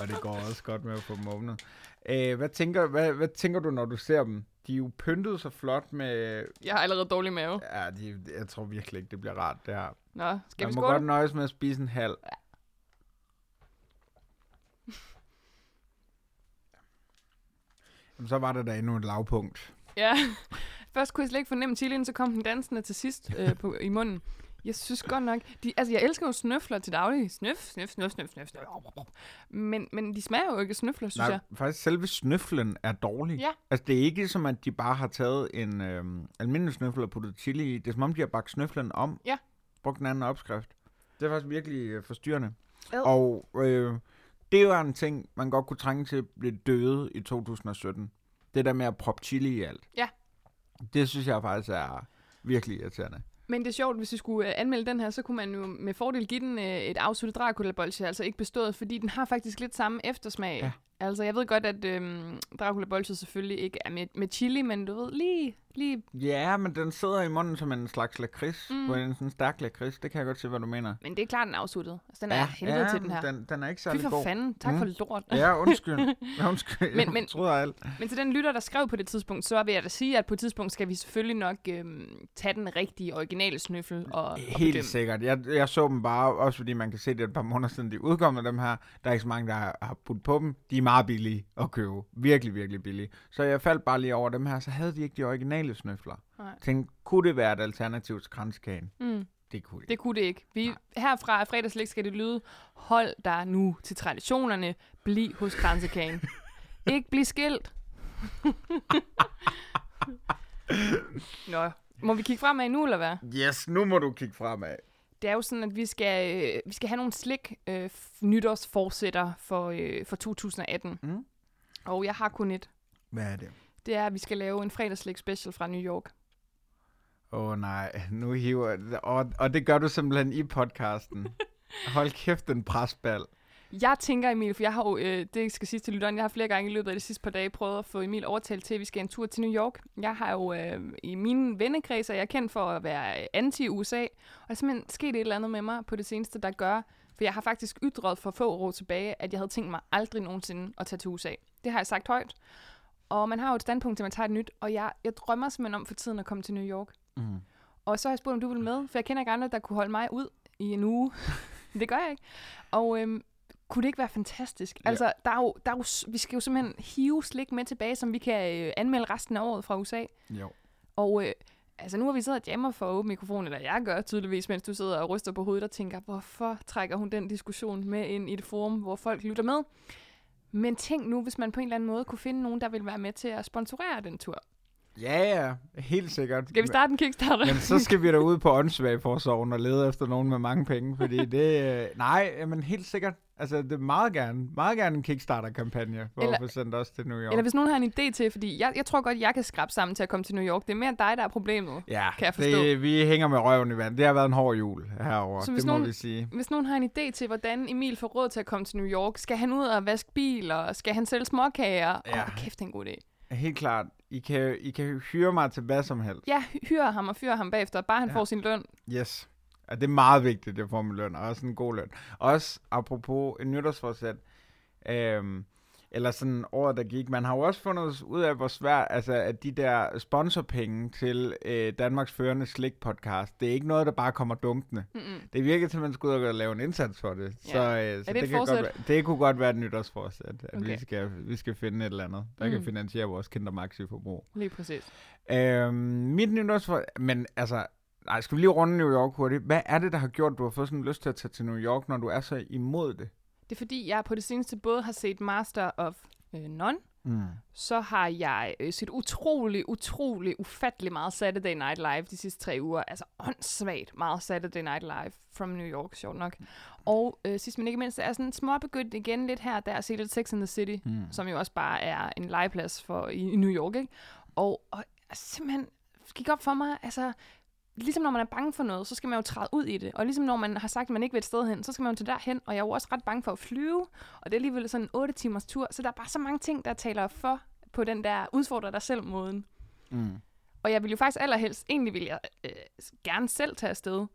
Og det går også godt med at få dem åbnet. Æh, hvad, tænker, hvad, hvad tænker du, når du ser dem? De er jo pyntet så flot med... Jeg har allerede dårlig mave. Ja, de, jeg tror virkelig ikke, det bliver rart, det her. Nå, skal Man vi må skåle? godt nøjes med at spise en halv. Jamen, så var det da endnu et lavpunkt. Ja. Først kunne jeg slet ikke fornemme chilien, så kom den dansende til sidst øh, på, i munden. Jeg synes godt nok, de, altså jeg elsker jo snøfler til daglig. Snøf, snøf, snøf, snøf, snøf, snøf. Men, men de smager jo ikke snøfler, synes Nej, jeg. faktisk selve snøflen er dårlig. Ja. Altså, det er ikke som, at de bare har taget en øhm, almindelig snøffel og puttet chili i. Det er som om, de har bagt snøflen om. Ja. Brugt en anden opskrift. Det er faktisk virkelig øh, forstyrrende. Ad. Og øh, det var en ting, man godt kunne trænge til at blive døde i 2017. Det der med at proppe chili i alt. Ja. Det synes jeg faktisk er virkelig irriterende. Men det er sjovt, hvis vi skulle øh, anmelde den her, så kunne man jo med fordel give den øh, et afsluttet dracula bolsje altså ikke bestået, fordi den har faktisk lidt samme eftersmag. Ja. Altså, jeg ved godt, at øhm, dracula bolsje selvfølgelig ikke er med, med chili, men du ved, lige, lige... Ja, men den sidder i munden som en slags lakrids. Mm. På en sådan stærk lakrids. Det kan jeg godt se, hvad du mener. Men det er klart, den er afsluttet. Altså, den er helvede ja, til den her. Den, den er ikke Fy særlig for god. fanden, tak Mm. for lort. Ja, undskyld. Ja, undskyld. Men- Men, troede alt. Men til den lytter, der skrev på det tidspunkt, så vil jeg da sige, at på et tidspunkt skal vi selvfølgelig nok øhm, tage den rigtige, originale snøffel og, og Helt bedømme. sikkert. Jeg, jeg så dem bare, også fordi man kan se, det et par måneder siden, de udkom med dem her. Der er ikke så mange, der har, har putt på dem. De er meget billige at købe. Virkelig, virkelig billige. Så jeg faldt bare lige over dem her, så havde de ikke de originale snøfler. Nej. Tænkte, kunne det være et alternativ til kranskagen? Mm, Det kunne det. det kunne det ikke. Vi, herfra af fredagslæg skal det lyde, hold dig nu til traditionerne, bliv hos kransekagen. ikke bliv skilt. Nå, må vi kigge fremad nu, eller hvad? Yes, nu må du kigge fremad. Det er jo sådan, at vi skal, øh, vi skal have nogle slik øh, nytårsforsætter for, øh, for 2018. Mm. Og jeg har kun et. Hvad er det? Det er, at vi skal lave en fredagslæg special fra New York. Åh oh, nej, nu hiver og, og det gør du simpelthen i podcasten. Hold kæft, en presbal. Jeg tænker, Emil, for jeg har jo, øh, det skal sige til lytteren, jeg har flere gange i løbet af de sidste par dage prøvet at få Emil overtalt til, at vi skal en tur til New York. Jeg har jo øh, i mine vennekredser, jeg er kendt for at være anti-USA, og der er simpelthen sket et eller andet med mig på det seneste, der gør, for jeg har faktisk ytret for få år tilbage, at jeg havde tænkt mig aldrig nogensinde at tage til USA. Det har jeg sagt højt. Og man har jo et standpunkt til, at man tager et nyt, og jeg, jeg drømmer simpelthen om for tiden at komme til New York. Mm. Og så har jeg spurgt, om du vil med, for jeg kender ikke andre, der kunne holde mig ud i en uge. det gør jeg ikke. Og øhm, kunne det ikke være fantastisk? Ja. Altså, der er jo, der er jo, vi skal jo simpelthen hive slik med tilbage, som vi kan øh, anmelde resten af året fra USA. Jo. Og øh, altså, nu har vi siddet og jammer for åben mikrofon, eller jeg gør tydeligvis, mens du sidder og ryster på hovedet og tænker, hvorfor trækker hun den diskussion med ind i et forum, hvor folk lytter med? Men tænk nu, hvis man på en eller anden måde kunne finde nogen, der vil være med til at sponsorere den tur. Ja, ja, helt sikkert. Skal vi starte en Kickstarter? Men så skal vi da ud på åndssvagforsorgen og lede efter nogen med mange penge, fordi det... Øh, nej, men helt sikkert. Altså, det er meget gerne, meget gerne en Kickstarter-kampagne, for Eller- at få sendt os til New York. Eller hvis nogen har en idé til, fordi jeg, jeg tror godt, jeg kan skrabe sammen til at komme til New York. Det er mere dig, der er problemet. ja, kan jeg forstå. Det, vi hænger med røven i vand. Det har været en hård jul herover. Det må nogen- vi sige. Hvis nogen har en idé til, hvordan Emil får råd til at komme til New York, skal han ud og vaske biler? Skal han sælge småkager? Åh, Ja. oh, kæft, det er en god idé. Helt klart. I kan, I kan hyre mig til hvad som helst. Ja, hyre ham og fyre ham bagefter, bare han Ja. får sin løn. Yes. Ja, det er meget vigtigt, det får med løn, og også en god løn. Også apropos en nytårsforsæt, øhm, eller sådan året, der gik, man har jo også fundet ud af, hvor svært, altså at de der sponsorpenge til øh, Danmarks førende slik-podcast, det er ikke noget, der bare kommer dunkende. Mm-mm. Det virker til, at man skal ud og lave en indsats for det. Ja. Så, øh, så det et kan godt være, det kunne godt være et nytårsforsæt, at Okay. vi, skal, vi skal finde et eller andet, der mm. kan finansiere vores Kinder Maxi-forbrug. Lige præcis. Øhm, mit nytårsforsæt, men altså, nej, skal vi lige runde New York hurtigt? Hvad er det, der har gjort, at du har fået sådan lyst til at tage til New York, når du er så imod det? Det er fordi, jeg på det seneste både har set Master of øh, None, Mm. så har jeg øh, set utrolig, utrolig, ufattelig meget Saturday Night Live de sidste tre uger. Altså åndssvagt meget Saturday Night Live from New York, sjovt nok. Og øh, sidst men ikke mindst, er jeg sådan småbegyndt igen lidt her, der at se lidt Sex in the City, Mm. som jo også bare er en legeplads for i, i New York, ikke? Og, og simpelthen gik op for mig, altså ligesom når man er bange for noget, så skal man jo træde ud i det. Og ligesom når man har sagt, at man ikke vil et sted hen, så skal man jo til derhen. Og jeg er jo også ret bange for at flyve. Og det er alligevel sådan en 8 timers tur. Så der er bare så mange ting, der taler for på den der udfordrer dig selv måden. Mm. Og jeg vil jo faktisk allerhelst, egentlig vil jeg øh, gerne selv tage afsted.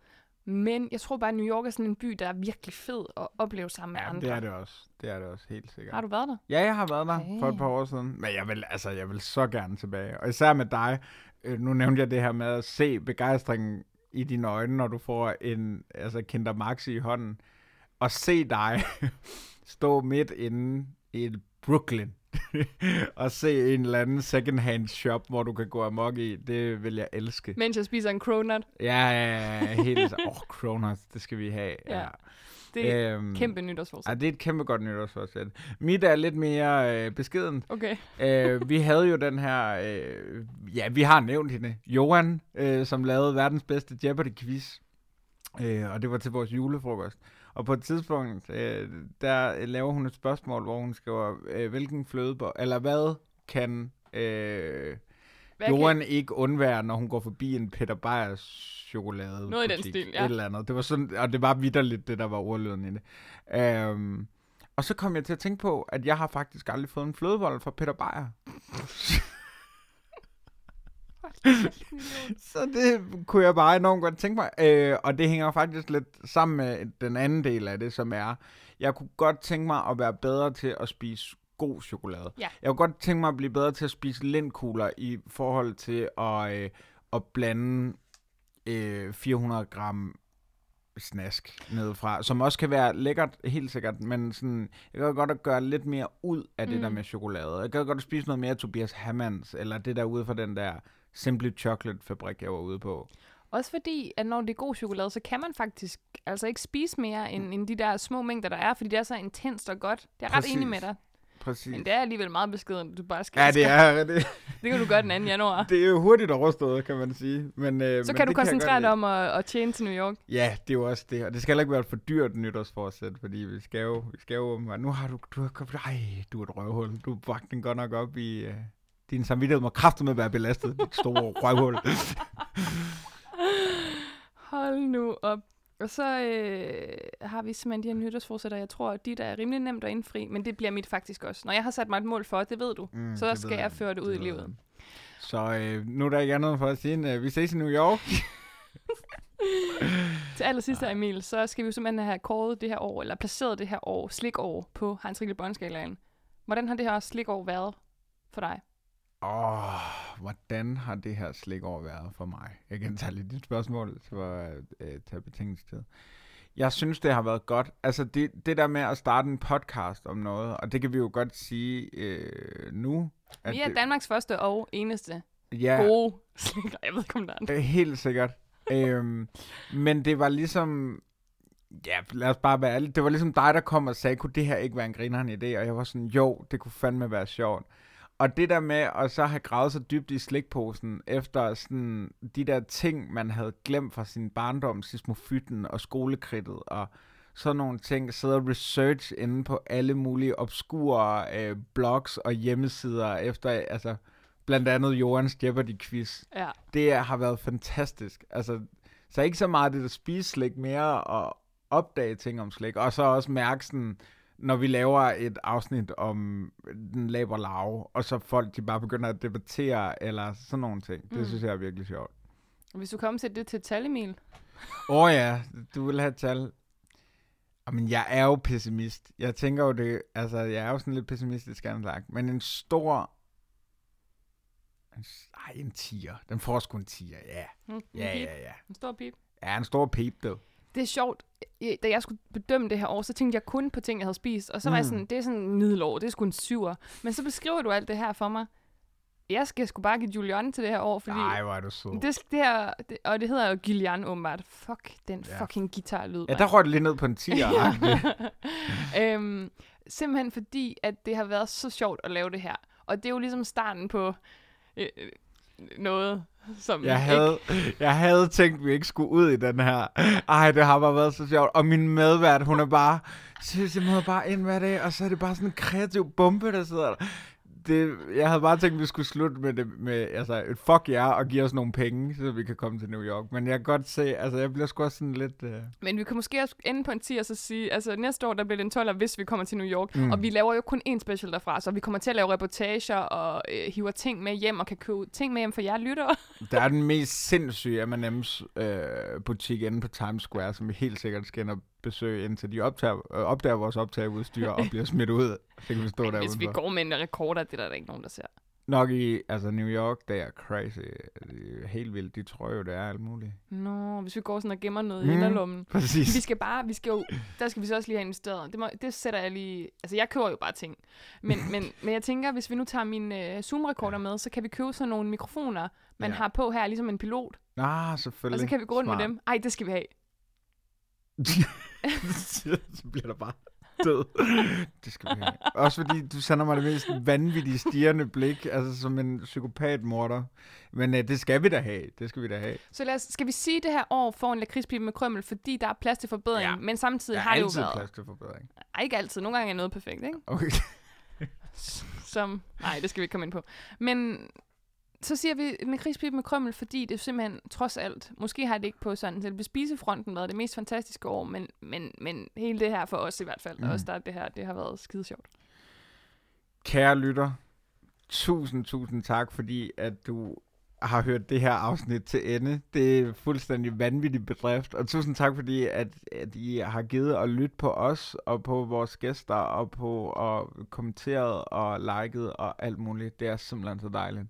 Men jeg tror bare, at New York er sådan en by, der er virkelig fed at opleve sammen med Ja, andre. det er det også. Det er det også, helt sikkert. Har du været der? Ja, jeg har været der Okay. for et par år siden. Men jeg vil, altså, jeg vil så gerne tilbage. Og især med dig. Øh, nu nævnte jeg det her med at se begejstringen i dine øjne, når du får en altså Kinder Maxi i hånden. Og se dig stå midt inde i Brooklyn og se en eller anden second-hand shop, hvor du kan gå amok i. Det vil jeg elske. Mens jeg spiser en cronut. Ja, ja, ja, helt så. Åh, oh, Kronos, det skal vi have. Ja. Det er Øhm, kæmpe nytårsforsæt. Ja, det er et kæmpe godt nytårsforsæt. Mit er lidt mere øh, beskeden. Okay. øh, vi havde jo den her, øh, ja, vi har nævnt hende, Johan, øh, som lavede verdens bedste Jeopardy-quiz. Øh, og det var til vores julefrokost. Og på et tidspunkt, øh, der laver hun et spørgsmål, hvor hun skriver, øh, hvilken flødebold, eller hvad kan øh, Hvad Johan ikke undvære, når hun går forbi en Peter Beyers chokolade Noget i den stil, ja. Et eller andet. Det var sådan, og det var vidderligt, det der var ordlyden i det. Øhm, og så kom jeg til at tænke på, at jeg har faktisk aldrig fået en flødebold fra Peter Beyer. Så det kunne jeg bare enormt godt tænke mig. Øh, og det hænger faktisk lidt sammen med den anden del af det, som er, jeg kunne godt tænke mig at være bedre til at spise god chokolade. Ja. Jeg kunne godt tænke mig at blive bedre til at spise lindkugler i forhold til at, øh, at blande øh, 400 gram snask nedefra, som også kan være lækkert, helt sikkert, men sådan, jeg kan godt at gøre lidt mere ud af det Mm. der med chokolade. Jeg kan godt at spise noget mere Tobias Hammanns, eller det der ude fra den der Simply Chocolate fabrik, jeg var ude på. Også fordi, at når det er god chokolade, så kan man faktisk altså ikke spise mere end, end de der små mængder, der er, fordi det er så intenst og godt. Det er ret Præcis. enig med dig. Præcis. Men det er alligevel meget beskeden, du bare skal. Ja, det er det. Det kan du gøre den 2. januar. Det er jo hurtigt overstået, kan man sige. Men, øh, Så men kan du koncentrere godt dig om at, at tjene til New York. Ja, det er jo også det. Og det skal heller ikke være for dyrt nytårsforsæt, fordi vi skal jo, vi skal jo Nu har du, du har, ej, du er et røvhul. Du bragte den godt nok op i... Uh, din samvittighed må kraftigt med at være belastet, dit store røvhul. Hold nu op. Og så øh, har vi simpelthen de her nytårsforsætter. Jeg tror, at de der er rimelig nemt at indfri, men det bliver mit faktisk også. Når jeg har sat mig et mål for, det ved du, Mm, så det skal jeg føre det ud i livet. jeg. Så øh, nu er der ikke andet for at sige, end, øh, vi ses i New York. Til allersidst, her, Emil, så skal vi jo simpelthen have kåret det her år, eller placeret det her år, slikår, på Hans Rikkel Båndskalaen. Hvordan har det her slikår været for dig? Åh, oh, hvordan har det her slikår været for mig? Jeg kan tage lidt dit spørgsmål for at øh, tage betingelsestid. Jeg synes, det har været godt. Altså, det, det der med at starte en podcast om noget, og det kan vi jo godt sige øh, nu. At Vi er det, Danmarks første og eneste ja, gode slikker. Jeg ved ikke, om der er øh, helt sikkert. øhm, men det var ligesom... Ja, lad os bare være ærlige. Det var ligesom dig, der kom og sagde, kunne det her ikke være en grineren idé? Og jeg var sådan, jo, det kunne fandme være sjovt. Og det der med at så have gravet så dybt i slikposen, efter sådan de der ting, man havde glemt fra sin barndom, sismofytten og skolekridtet, og sådan nogle ting, sidde og research inde på alle mulige obskure øh, blogs og hjemmesider, efter, altså, blandt andet Jorans Jeopardy-quiz. Ja. Det har været fantastisk. Altså, så ikke så meget det at spise slik mere, og opdage ting om slik, og så også mærke sådan, når vi laver et afsnit om den laber lav, og så folk de bare begynder at debattere, eller sådan nogle ting. Det Mm. synes jeg er virkelig sjovt. Hvis du kommer til det til tal, Emil. Åh oh, ja, du vil have tal. Men jeg er jo pessimist. Jeg tænker jo det, altså jeg er jo sådan lidt pessimistisk anlagt, men en stor, en, ej, en tiger. Den får sgu en tiger, ja. Mm, Ja, pip. ja, ja. En stor pip. Ja, en stor pep, du. Det er sjovt. Da jeg skulle bedømme det her år, så tænkte jeg kun på ting, jeg havde spist. Og så var jeg Mm. sådan, det er sådan en middelår, det er sgu en syver. Men så beskriver du alt det her for mig. Jeg skal sgu bare give Julian til det her år, fordi... Nej, hvor er du sød. Det, det her, det, og det hedder jo Gillian åbenbart. Fuck den Ja. fucking guitarlyd. Ja, der røg det lige ned på en tiger. ja. øhm, simpelthen fordi, at det har været så sjovt at lave det her. Og det er jo ligesom starten på øh, øh, noget, som Jeg havde, jeg havde tænkt, at vi ikke skulle ud i den her. Ej, det har bare været så sjovt. Og min medvært, hun er bare... Synes, jeg møder bare ind hver dag, og så er det bare sådan en kreativ bombe, der sidder der. Det, jeg havde bare tænkt, at vi skulle slutte med, det, med altså, et fuck jer og give os nogle penge, så vi kan komme til New York. Men jeg kan godt se, altså jeg bliver sgu også sådan lidt... Uh... Men vi kan måske også ende på en 10 og så sige, altså næste år, der bliver det en 12, hvis vi kommer til New York. Mm. Og vi laver jo kun én special derfra, så vi kommer til at lave reportager og øh, hiver ting med hjem og kan købe ting med hjem for jer lyttere. Der er den mest sindssyge M&M's øh, butik inde på Times Square, som vi helt sikkert skal ind og besøge, indtil de optager, øh, opdager vores optageudstyr og bliver smidt ud. Så kan vi stå der Hvis vi går med en rekorder, det er der, der ikke nogen, der ser. Nok i altså New York, det er crazy. Det er helt vildt. De tror jo, det er alt muligt. Nå, hvis vi går sådan og gemmer noget Mm. i inderlommen. Præcis. Vi skal bare, vi skal jo, der skal vi så også lige have investeret. Det, må, det sætter jeg lige, altså jeg køber jo bare ting. Men, men, men jeg tænker, hvis vi nu tager min øh, Zoom-rekorder med, så kan vi købe sådan nogle mikrofoner, man Ja. har på her, ligesom en pilot. Ah, selvfølgelig. Og så kan vi gå rundt Smart. med dem. Ej, det skal vi have. så bliver der bare død. det skal vi have. Også fordi du sender mig det mest vanvittige stirrende blik, altså som en psykopatmorder. Men uh, det skal vi da have. Det skal vi da have. Så lad os, skal vi sige, at det her år får en lakridspibe med krømmel, fordi der er plads til forbedring, Ja. men samtidig Der har det jo altid været... plads til forbedring. Ej, ikke altid. Nogle gange er noget perfekt, ikke? Okay. Som... Nej, det skal vi ikke komme ind på. Men så siger vi en lakridspibe med krømmel, fordi det simpelthen, trods alt, måske har det ikke på sådan selve spisefronten været det mest fantastiske år, men, men, men hele det her for os i hvert fald, Mm. mm. også der det her, det har været skide sjovt. Kære lytter, tusind, tusind tak, fordi at du har hørt det her afsnit til ende. Det er fuldstændig vanvittig bedrift, og tusind tak, fordi at, at I har givet at lytte på os, og på vores gæster, og på og kommenteret og liket og alt muligt. Det er simpelthen så dejligt.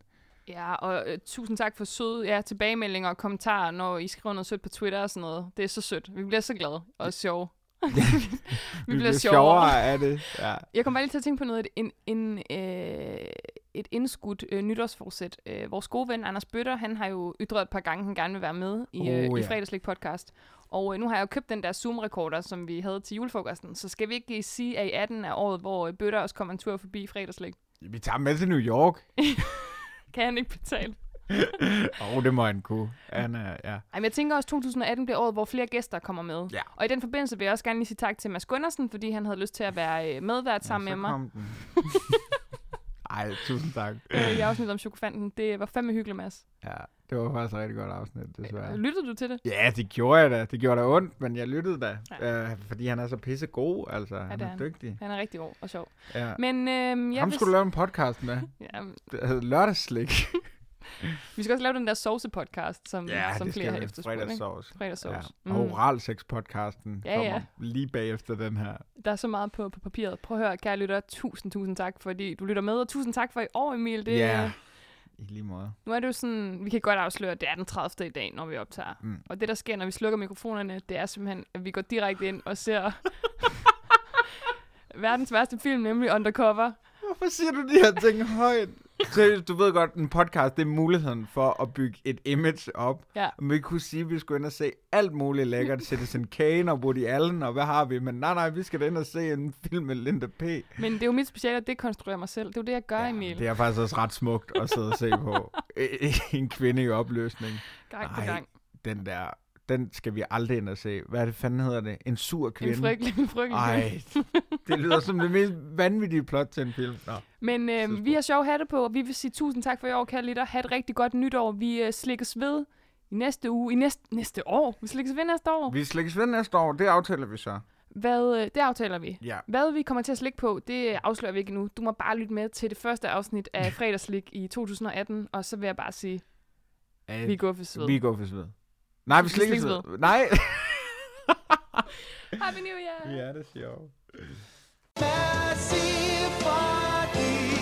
Ja, og øh, tusind tak for søde ja, tilbagemeldinger og kommentarer, når I skriver noget sødt på Twitter og sådan noget. Det er så sødt. Vi bliver så glade og sjove. vi, bliver sjovere. af det. Ja. Jeg kom bare lige til at tænke på noget. En, en, øh, et indskudt øh, nytårsforsæt. Øh, vores gode ven Anders Bøtter, han har jo ytret et par gange, han gerne vil være med i, øh, Oh, i ja. fredagslæg podcast. Og øh, nu har jeg jo købt den der Zoom-rekorder, som vi havde til julefrokosten. Så skal vi ikke sige, at i 18 er året, hvor øh, Bøtter også kommer en tur forbi fredagslæg. Vi tager med til New York. Kan han ikke betale? Åh, oh, det må han kunne. Han er, ja. Ej, men jeg tænker også, at 2018 bliver året, hvor flere gæster kommer med. Ja. Og i den forbindelse vil jeg også gerne lige sige tak til Mads Gundersen, fordi han havde lyst til at være øh, medvært sammen ja, med mig. Ej, tusind tak. Øh, I afsnittet om chokofanten. Det var fandme hyggeligt, Mads. Ja, det var faktisk et rigtig godt afsnit, desværre. Øh, Lyttede du til det? Ja, det gjorde jeg da. Det gjorde da ondt, men jeg lyttede da. Ja. Ja. Øh, fordi han er så pisse god, altså. han det er, er han. dygtig. Han er rigtig god og sjov. Ja. Men øh, jeg Ham skulle du lave en podcast med. ja, Lørdagsslik. vi skal også lave den der sauce-podcast, som, som det flere har efterspurgt. Fredagssovs. Fredagssauce. Ja. Og oralsex-podcasten Ja, kommer ja. lige bagefter den her. Der er så meget på, på papiret. Prøv at høre, kære lytter. Tusind, tusind tak, fordi du lytter med. Og tusind tak for i år, Emil. Det, Ja, i lige måde. Nu er det jo sådan, vi kan godt afsløre, at det er den 30. i dag, når vi optager. Mm. Og det, der sker, når vi slukker mikrofonerne, det er simpelthen, at vi går direkte ind og ser verdens værste film, nemlig Undercover. Hvorfor siger du de her ting højt? Seriøst, du ved godt, en podcast, det er muligheden for at bygge et image op. Ja. Og vi kunne sige, at vi skulle ind og se alt muligt lækkert. Citizen Kane og Woody Allen, og hvad har vi? Men nej, nej, vi skal da ind og se en film med Linda P. Men det er jo mit speciale at dekonstruere mig selv. Det er jo det, jeg gør, ja, Emil. det er faktisk også ret smukt at sidde og se på. en kvinde i opløsning. Gang på gang. Den der, den skal vi aldrig ind og se. Hvad er det fanden hedder det? En sur kvinde. En frygtelig, en frygtelig Ej, det lyder som det mest vanvittige plot til en film. Nå. Men øh, vi har sjov hatte på, og vi vil sige tusind tak for i år, kære lytter. Ha' et rigtig godt nytår. Vi øh, slikkes ved i næste uge. I næste, næste år. Vi slikkes ved næste år. Vi slikkes ved næste år, det aftaler vi så. Hvad, øh, det aftaler vi. Ja. Hvad vi kommer til at slikke på, det afslører vi ikke nu. Du må bare lytte med til det første afsnit af Fredagslik i 2018, og så vil jeg bare sige, Øh, vi går for ved. Vi går for sved. Nej, vi slikkesved. Nej. Happy New Year. Ja, det er sjovt. Merci for din